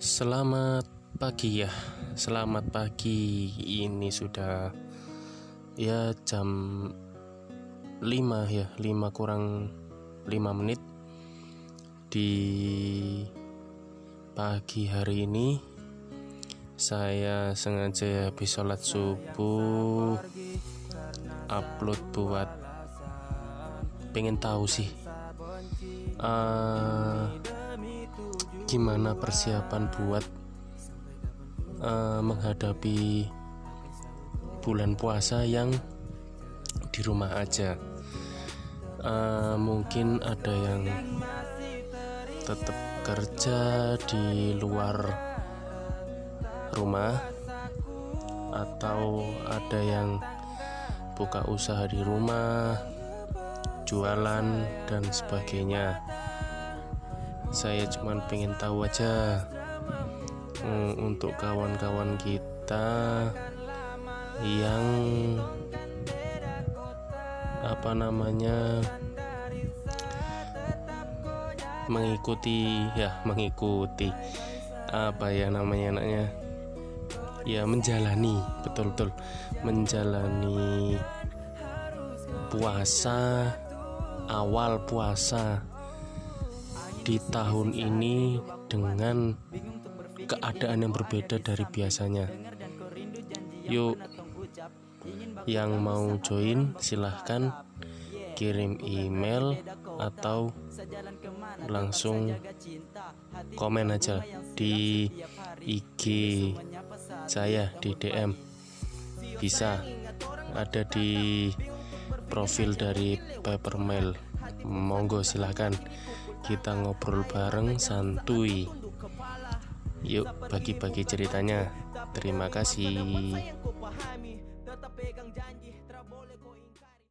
Selamat pagi ya. Selamat pagi. Ini sudah Ya jam 5 ya 5 kurang 5 menit. Di Pagi hari ini Saya sengaja habis sholat subuh Upload buat Pengen tahu sih uh, gimana persiapan buat uh, menghadapi bulan puasa yang di rumah aja? Uh, mungkin ada yang tetap kerja di luar rumah atau ada yang buka usaha di rumah jualan dan sebagainya saya cuma pengen tahu aja um, untuk kawan-kawan kita yang apa namanya mengikuti ya mengikuti apa ya namanya anaknya ya menjalani betul-betul menjalani puasa awal puasa di tahun ini dengan keadaan yang berbeda dari biasanya. Yuk, yang mau join silahkan kirim email atau langsung komen aja di IG saya di DM bisa ada di profil dari Papermail monggo silahkan kita ngobrol bareng santuy. Yuk bagi-bagi ceritanya. Terima kasih